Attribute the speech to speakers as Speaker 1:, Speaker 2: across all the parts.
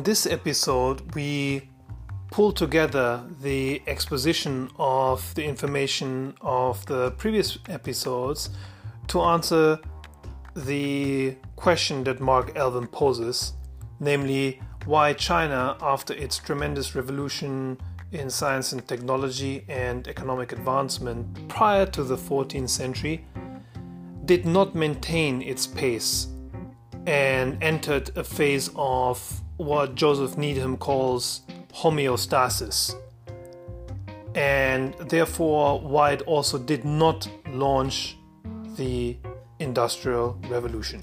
Speaker 1: In this episode, we pull together the exposition of the information of the previous episodes to answer the question that Mark Elvin poses, namely why China, after its tremendous revolution in science and technology and economic advancement prior to the 14th century, did not maintain its pace and entered a phase of what Joseph Needham calls homeostasis, and therefore why it also did not launch the Industrial Revolution.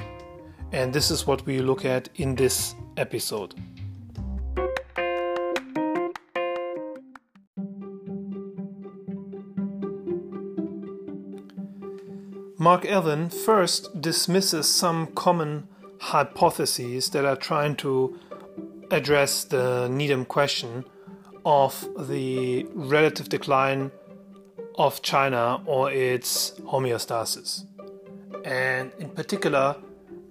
Speaker 1: And this is what we look at in this episode. Mark Elvin first dismisses some common hypotheses that are trying to address the Needham question of the relative decline of China or its homeostasis. And in particular,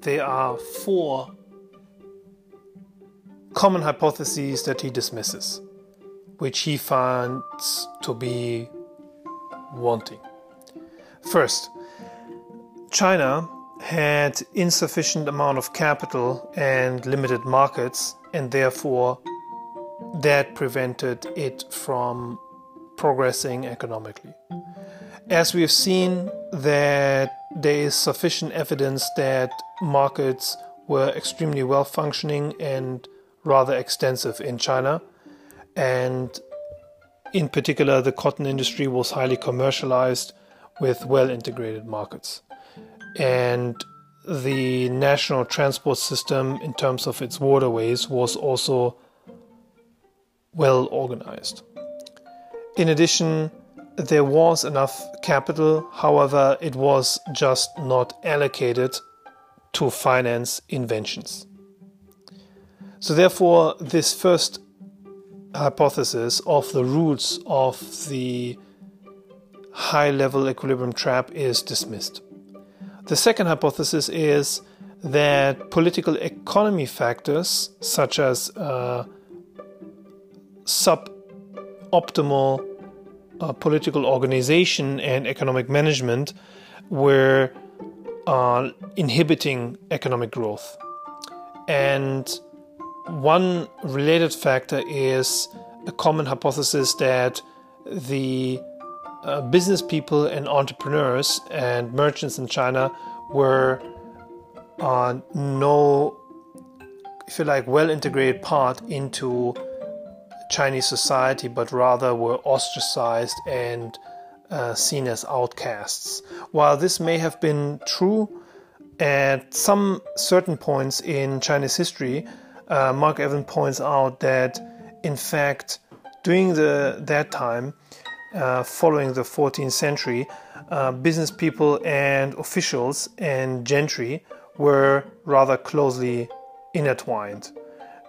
Speaker 1: there are four common hypotheses that he dismisses, which he finds to be wanting. First, China had insufficient amount of capital and limited markets and therefore that prevented it from progressing economically. As we have seen that there is sufficient evidence that markets were extremely well functioning and rather extensive in China and in particular the cotton industry was highly commercialized with well integrated markets and the national transport system in terms of its waterways was also well organized. In addition, there was enough capital, however, it was just not allocated to finance inventions. So, therefore, this first hypothesis of the roots of the high level equilibrium trap is dismissed. The second hypothesis is that political economy factors, such as uh, suboptimal uh, political organization and economic management, were uh, inhibiting economic growth. And one related factor is a common hypothesis that the uh, business people and entrepreneurs and merchants in China were uh, no, if you like, well integrated part into Chinese society, but rather were ostracized and uh, seen as outcasts. While this may have been true at some certain points in Chinese history, uh, Mark Elvin points out that, in fact, during the that time, uh, following the 14th century, uh, business people and officials and gentry were rather closely intertwined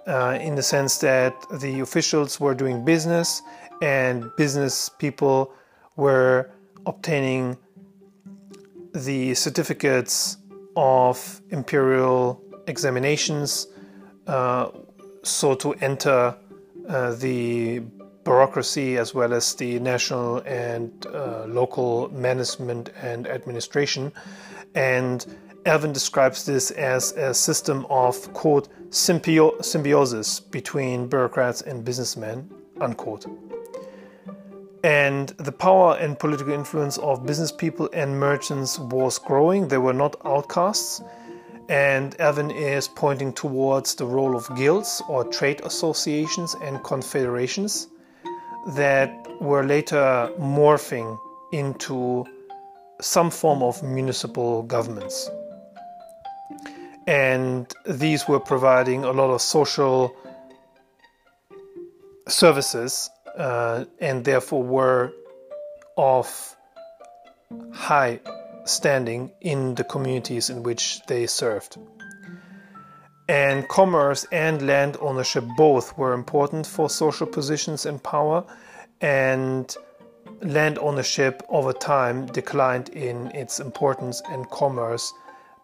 Speaker 1: uh, in the sense that the officials were doing business and business people were obtaining the certificates of imperial examinations uh, so to enter uh, the bureaucracy as well as the national and uh, local management and administration. And Elvin describes this as a system of, quote, symbio- symbiosis between bureaucrats and businessmen, unquote. And the power and political influence of business people and merchants was growing. They were not outcasts. And Elvin is pointing towards the role of guilds or trade associations and confederations that were later morphing into some form of municipal governments. And these were providing a lot of social services uh, and therefore were of high standing in the communities in which they served. And commerce and land ownership both were important for social positions and power, and land ownership over time declined in its importance, and commerce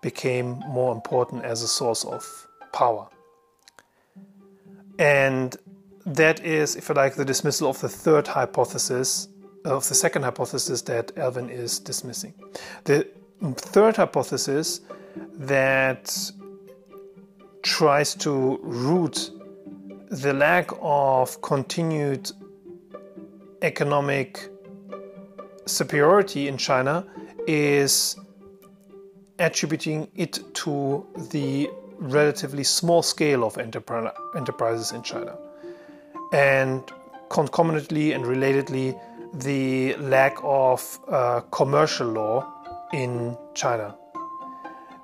Speaker 1: became more important as a source of power. And that is, if you like, the dismissal of the third hypothesis, of the second hypothesis that Elvin is dismissing. The third hypothesis that tries to root the lack of continued economic superiority in China is attributing it to the relatively small scale of enterprises in China. And concomitantly and relatedly, the lack of uh, commercial law in China.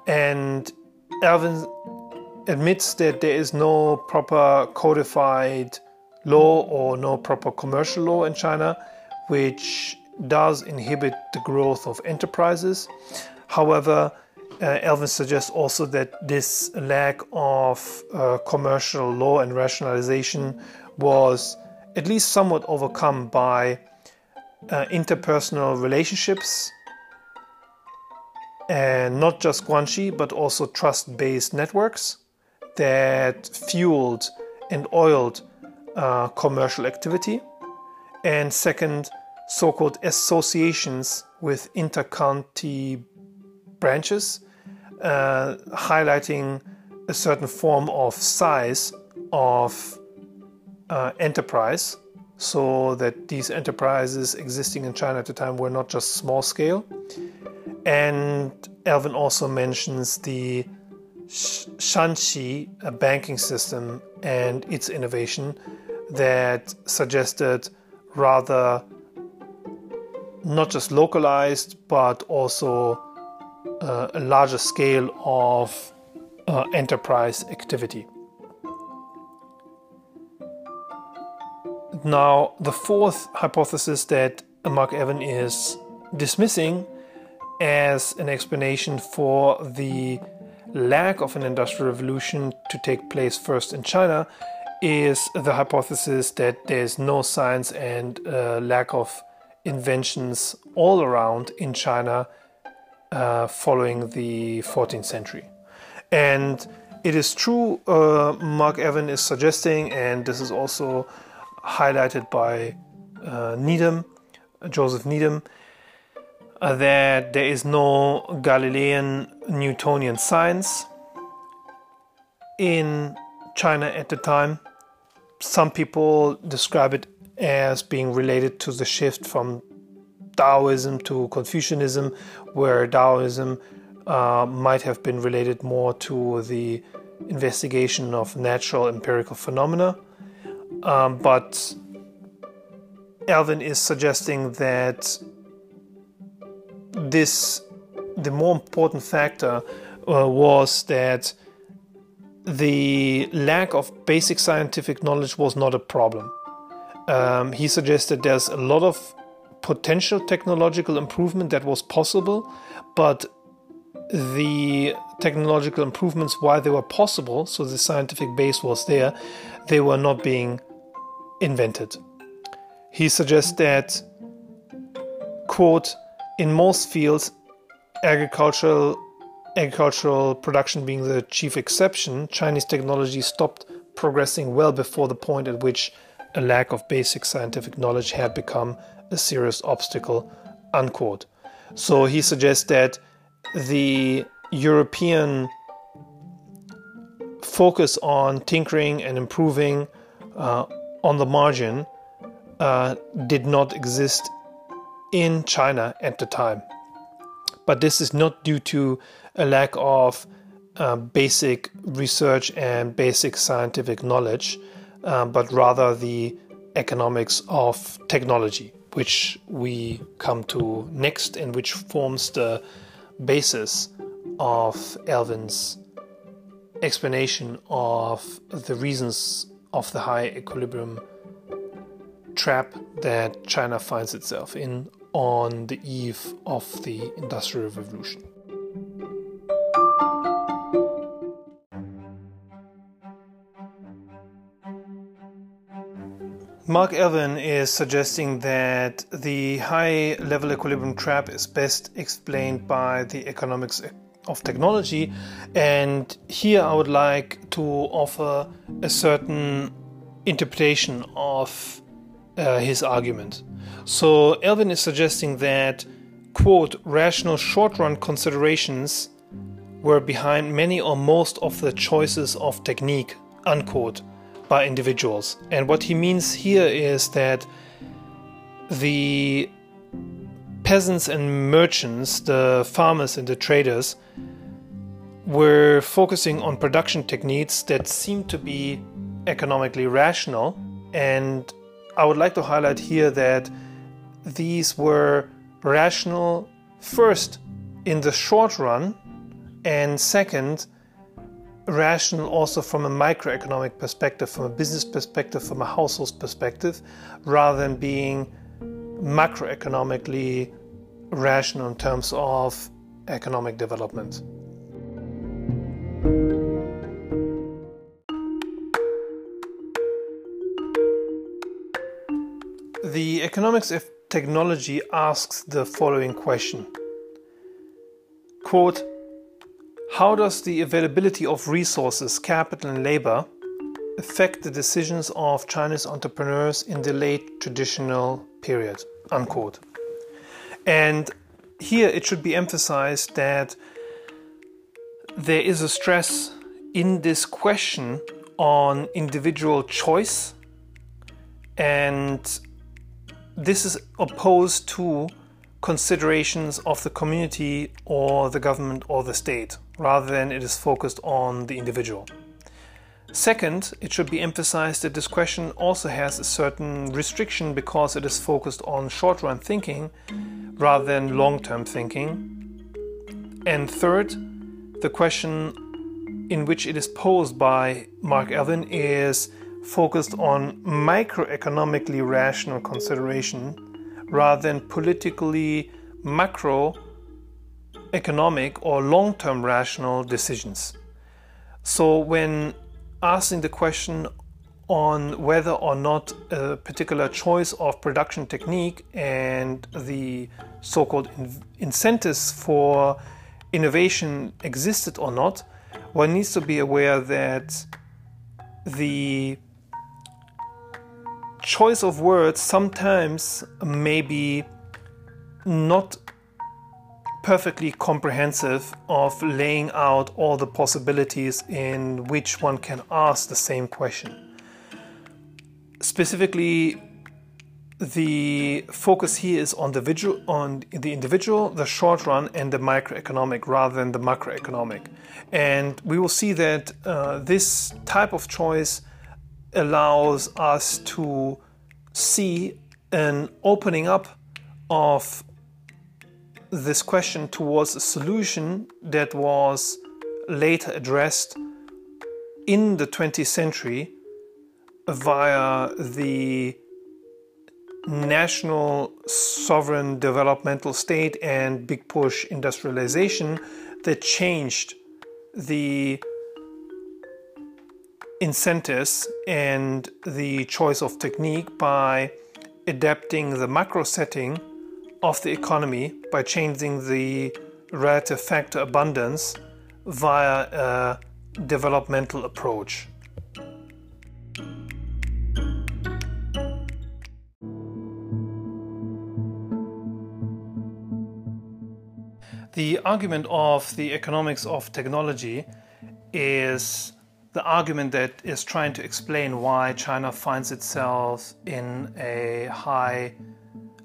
Speaker 1: And Elvin admits that there is no proper codified law or no proper commercial law in China, which does inhibit the growth of enterprises. However, uh, Elvin suggests also that this lack of uh, commercial law and rationalization was at least somewhat overcome by uh, interpersonal relationships and not just guanxi but also trust-based networks that fueled and oiled uh, commercial activity and second so-called associations with intercounty branches uh, highlighting a certain form of size of uh, enterprise so that these enterprises existing in China at the time were not just small scale. And Elvin also mentions the Shanxi a banking system and its innovation that suggested rather not just localized but also uh, a larger scale of uh, enterprise activity. Now, the fourth hypothesis that Mark Elvin is dismissing as an explanation for the lack of an industrial revolution to take place first in China is the hypothesis that there's no science and uh, lack of inventions all around in China uh, following the 14th century. And it is true, uh, Mark Elvin is suggesting, and this is also highlighted by uh, Needham, Joseph Needham, that there is no Galilean Newtonian science in China at the time. Some people describe it as being related to the shift from Taoism to Confucianism, where Taoism uh, might have been related more to the investigation of natural empirical phenomena. Um, but Elvin is suggesting that this the more important factor uh, was that the lack of basic scientific knowledge was not a problem. Um, he suggested there's a lot of potential technological improvement that was possible, but the technological improvements, while they were possible, so the scientific base was there, they were not being invented. He suggests that, quote, in most fields, agricultural agricultural production being the chief exception, Chinese technology stopped progressing well before the point at which a lack of basic scientific knowledge had become a serious obstacle. Unquote. So he suggests that the European focus on tinkering and improving uh, on the margin uh, did not exist in China at the time. But this is not due to a lack of uh, basic research and basic scientific knowledge, uh, but rather the economics of technology which we come to next and which forms the basis of Elvin's explanation of the reasons of the high equilibrium trap that China finds itself in on the eve of the Industrial Revolution. Mark Elvin is suggesting that the high level equilibrium trap is best explained by the economics of technology. And here I would like to offer a certain interpretation of uh, his argument. So Elvin is suggesting that, quote, rational short run considerations were behind many or most of the choices of technique, unquote, by individuals. And what he means here is that the peasants and merchants, the farmers and the traders, were focusing on production techniques that seemed to be economically rational. And I would like to highlight here that these were rational first in the short run, and second, rational also from a microeconomic perspective, from a business perspective, from a household's perspective, rather than being macroeconomically rational in terms of economic development. Economics of technology asks the following question Quote, how does the availability of resources, capital, and labor affect the decisions of Chinese entrepreneurs in the late traditional period? Unquote. And here it should be emphasized that there is a stress in this question on individual choice, and this is opposed to considerations of the community or the government or the state, rather than it is focused on the individual. Second, it should be emphasized that this question also has a certain restriction because it is focused on short run thinking rather than long term thinking. And third, the question in which it is posed by Mark Elvin is focused on microeconomically rational consideration rather than politically macro economic or long term rational decisions. So, when asking the question on whether or not a particular choice of production technique and the so called in- incentives for innovation existed or not, one needs to be aware that the choice of words sometimes may be not perfectly comprehensive of laying out all the possibilities in which one can ask the same question. Specifically, the focus here is on the, visual, on the individual, the short run, and the microeconomic rather than the macroeconomic. And we will see that uh, this type of choice allows us to see an opening up of this question towards a solution that was later addressed in the 20th century via the national sovereign developmental state and big push industrialization that changed the incentives and the choice of technique by adapting the macro setting of the economy by changing the relative factor abundance via a developmental approach. The argument of the economics of technology is the argument that is trying to explain why China finds itself in a high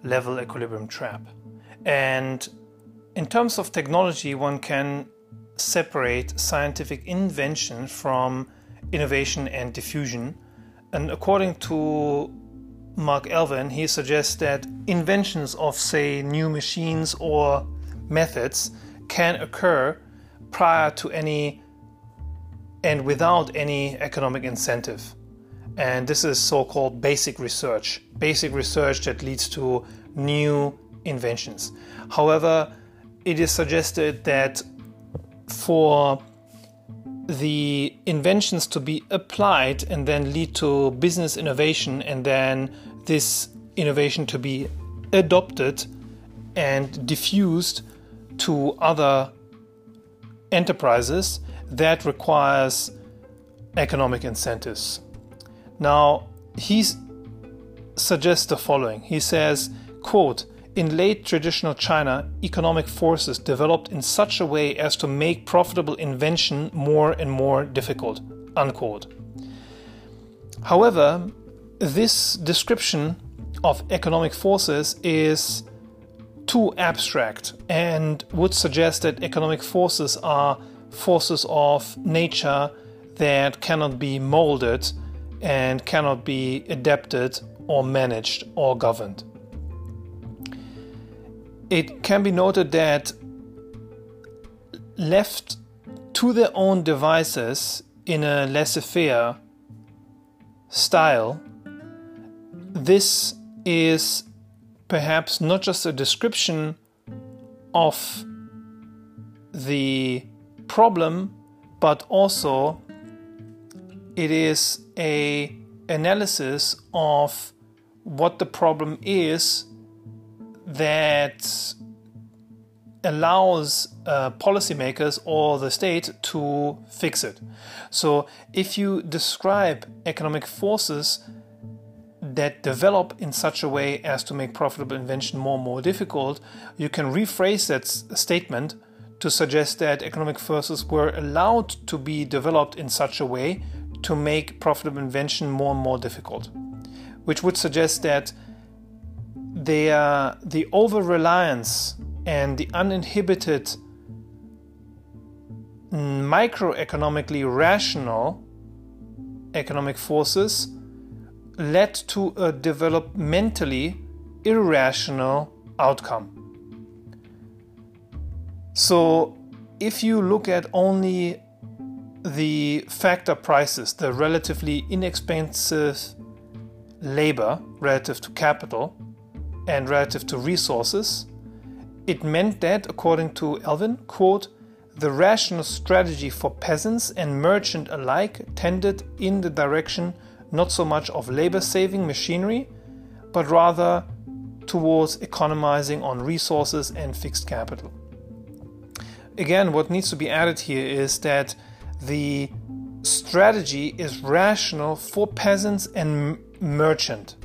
Speaker 1: level equilibrium trap. And in terms of technology, one can separate scientific invention from innovation and diffusion. And according to Mark Elvin, he suggests that inventions of, say, new machines or methods can occur prior to any and without any economic incentive. And this is so called basic research, basic research that leads to new inventions. However, it is suggested that for the inventions to be applied and then lead to business innovation, and then this innovation to be adopted and diffused to other enterprises, that requires economic incentives. Now, he suggests the following. He says, quote, in late traditional China, economic forces developed in such a way as to make profitable invention more and more difficult. Unquote. However, this description of economic forces is too abstract and would suggest that economic forces are forces of nature that cannot be molded and cannot be adapted or managed or governed. It can be noted that left to their own devices in a laissez faire style, this is perhaps not just a description of the problem, but also it is a analysis of what the problem is that allows uh, policymakers or the state to fix it. So, if you describe economic forces that develop in such a way as to make profitable invention more and more difficult, you can rephrase that statement to suggest that economic forces were allowed to be developed in such a way to make profitable invention more and more difficult, which would suggest that the over reliance and the uninhibited mm, microeconomically rational economic forces led to a developmentally irrational outcome. So, if you look at only the factor prices, the relatively inexpensive labor relative to capital and relative to resources, it meant that, according to Elvin, quote, the rational strategy for peasants and merchant alike tended in the direction not so much of labor saving machinery, but rather towards economizing on resources and fixed capital. Again, what needs to be added here is that the strategy is rational for peasants and merchant.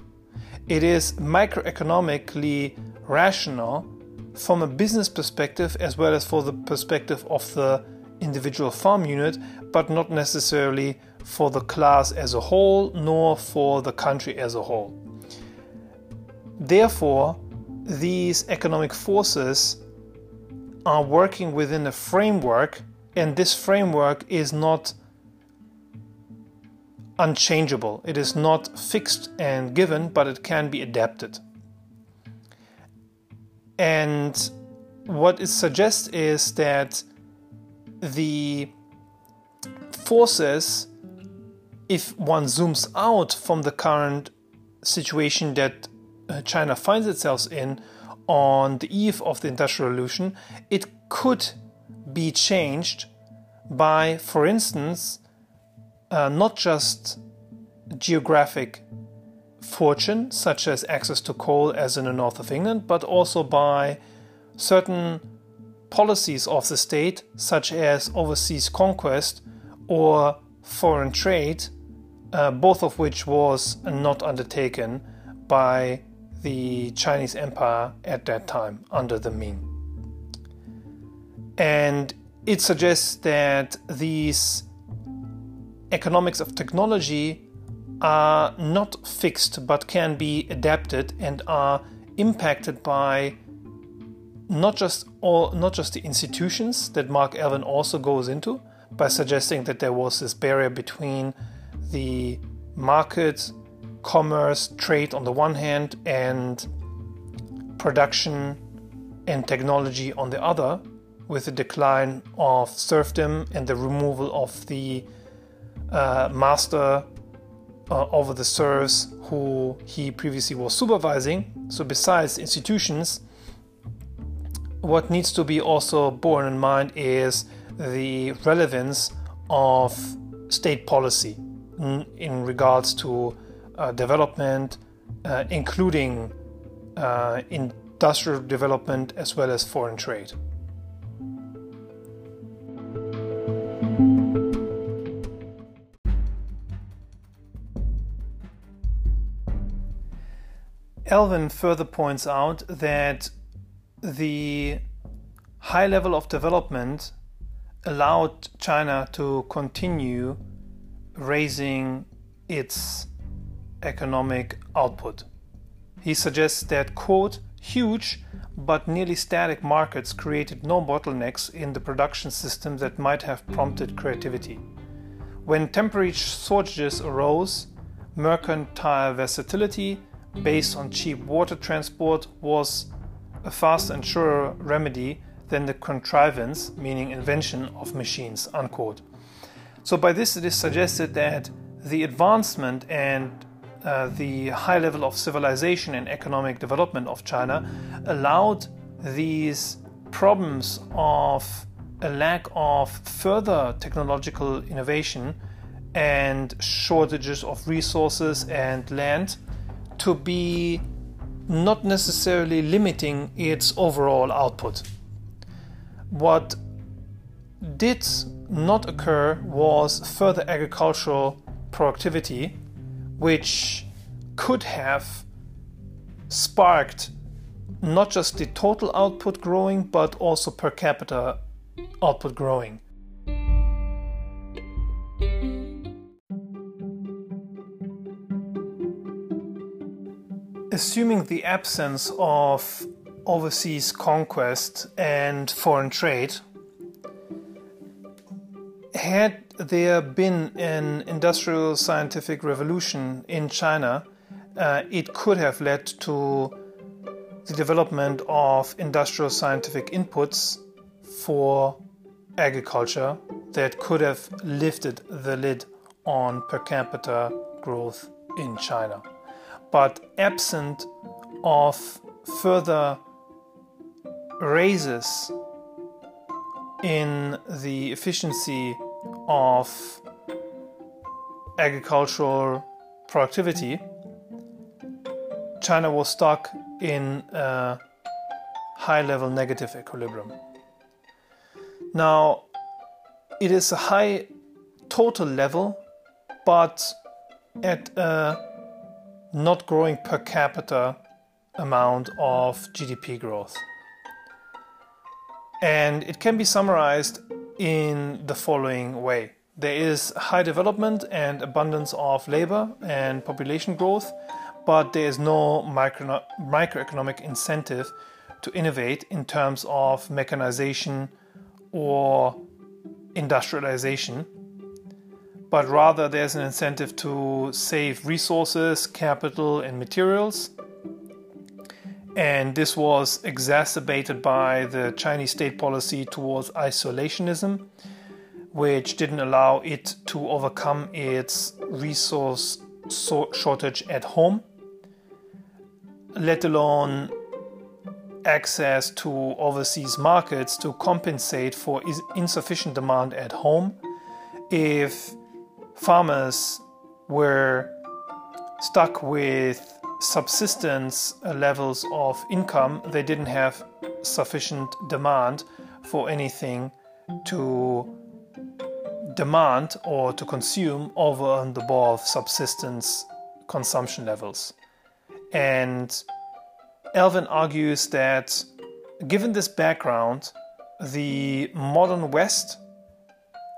Speaker 1: It is microeconomically rational from a business perspective as well as for the perspective of the individual farm unit, but not necessarily for the class as a whole nor for the country as a whole. Therefore, these economic forces are working within a framework, and this framework is not unchangeable. It is not fixed and given, but it can be adapted. And what it suggests is that the forces, if one zooms out from the current situation that uh, China finds itself in on the eve of the Industrial Revolution, it could be changed by, for instance, uh, not just geographic fortune, such as access to coal as in the north of England, but also by certain policies of the state, such as overseas conquest or foreign trade, uh, both of which was not undertaken by the Chinese Empire at that time under the Ming. And it suggests that these economics of technology are not fixed but can be adapted and are impacted by not just all not just the institutions that Mark Elvin also goes into by suggesting that there was this barrier between the market, commerce, trade on the one hand and production and technology on the other with the decline of serfdom and the removal of the uh, master uh, over the serfs who he previously was supervising. So, besides institutions, what needs to be also borne in mind is the relevance of state policy in, in regards to development, uh, including uh, industrial development as well as foreign trade. Elvin further points out that the high level of development allowed China to continue raising its economic output. He suggests that, quote, huge but nearly static markets created no bottlenecks in the production system that might have prompted creativity. When temporary shortages arose, mercantile versatility based on cheap water transport was a fast and surer remedy than the contrivance, meaning invention, of machines. Unquote. So, by this, it is suggested that the advancement and uh, the high level of civilization and economic development of China allowed these problems of a lack of further technological innovation and shortages of resources and land to be not necessarily limiting its overall output. What did not occur was further agricultural productivity, which could have sparked not just the total output growing, but also per capita output growing. Assuming the absence of overseas conquest and foreign trade, had there been an industrial scientific revolution in China, uh, it could have led to the development of industrial scientific inputs for agriculture that could have lifted the lid on per capita growth in China. But absent of further raises in the efficiency of agricultural productivity, China was stuck in a high level negative equilibrium. Now, it is a high total level, but at a not growing per capita amount of GDP growth. And it can be summarized in the following way there is high development and abundance of labor and population growth, but there is no micro, microeconomic incentive to innovate in terms of mechanization or industrialization, but rather there's an incentive to save resources, capital, and materials. And this was exacerbated by the Chinese state policy towards isolationism, which didn't allow it to overcome its resource shortage at home, let alone access to overseas markets to compensate for insufficient demand at home. If farmers were stuck with subsistence levels of income, they didn't have sufficient demand for anything to demand or to consume over and above subsistence consumption levels. And Elvin argues that given this background, the modern West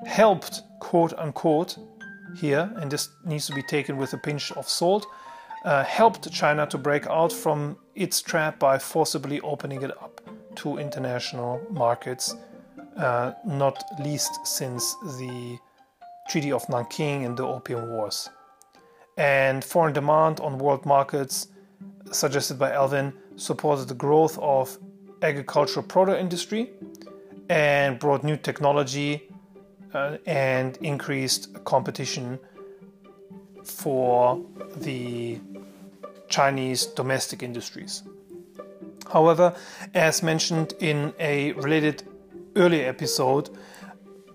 Speaker 1: helped, quote unquote, here, and this needs to be taken with a pinch of salt, uh, helped China to break out from its trap by forcibly opening it up to international markets, uh, not least since the Treaty of Nanking and the Opium Wars. And foreign demand on world markets, suggested by Elvin, supported the growth of agricultural product industry and brought new technology uh, and increased competition for the Chinese domestic industries. However, as mentioned in a related earlier episode,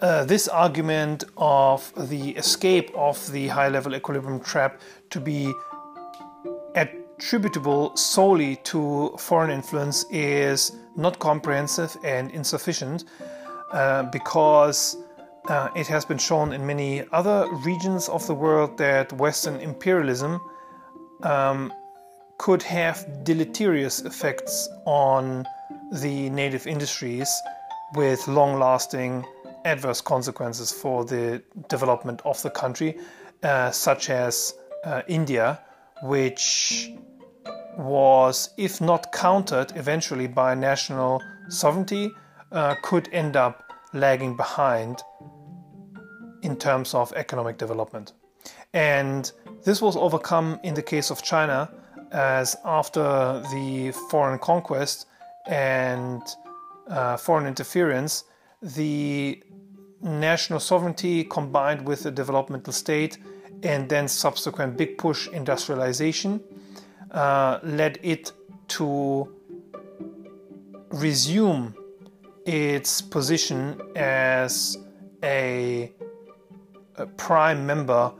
Speaker 1: uh, this argument of the escape of the high level equilibrium trap to be attributable solely to foreign influence is not comprehensive and insufficient uh, because uh, it has been shown in many other regions of the world that Western imperialism um, could have deleterious effects on the native industries with long lasting adverse consequences for the development of the country, uh, such as uh, India, which was, if not countered eventually by national sovereignty, uh, could end up lagging behind in terms of economic development. And this was overcome in the case of China, as after the foreign conquest and uh, foreign interference, the national sovereignty combined with the developmental state and then subsequent big push industrialization uh, led it to resume its position as a, a, prime member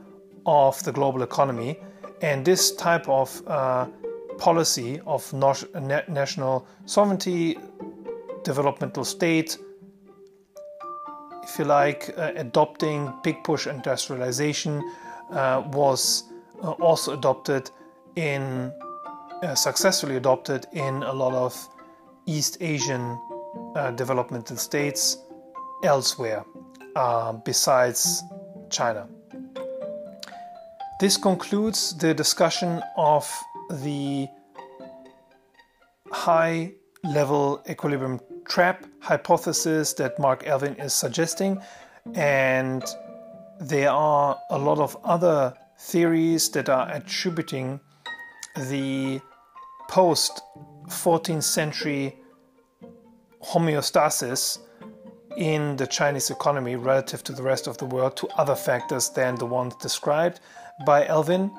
Speaker 1: of the global economy. And this type of uh, policy of national sovereignty, developmental state, if you like, uh, adopting big push industrialization uh, was uh, also adopted in uh, successfully adopted in a lot of East Asian uh, developmental states elsewhere besides China. This concludes the discussion of the high level equilibrium trap hypothesis that Mark Elvin is suggesting. And there are a lot of other theories that are attributing the post 14th century homeostasis in the Chinese economy relative to the rest of the world to other factors than the ones described by Elvin.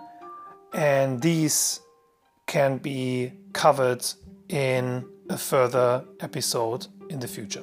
Speaker 1: And these can be covered in a further episode in the future.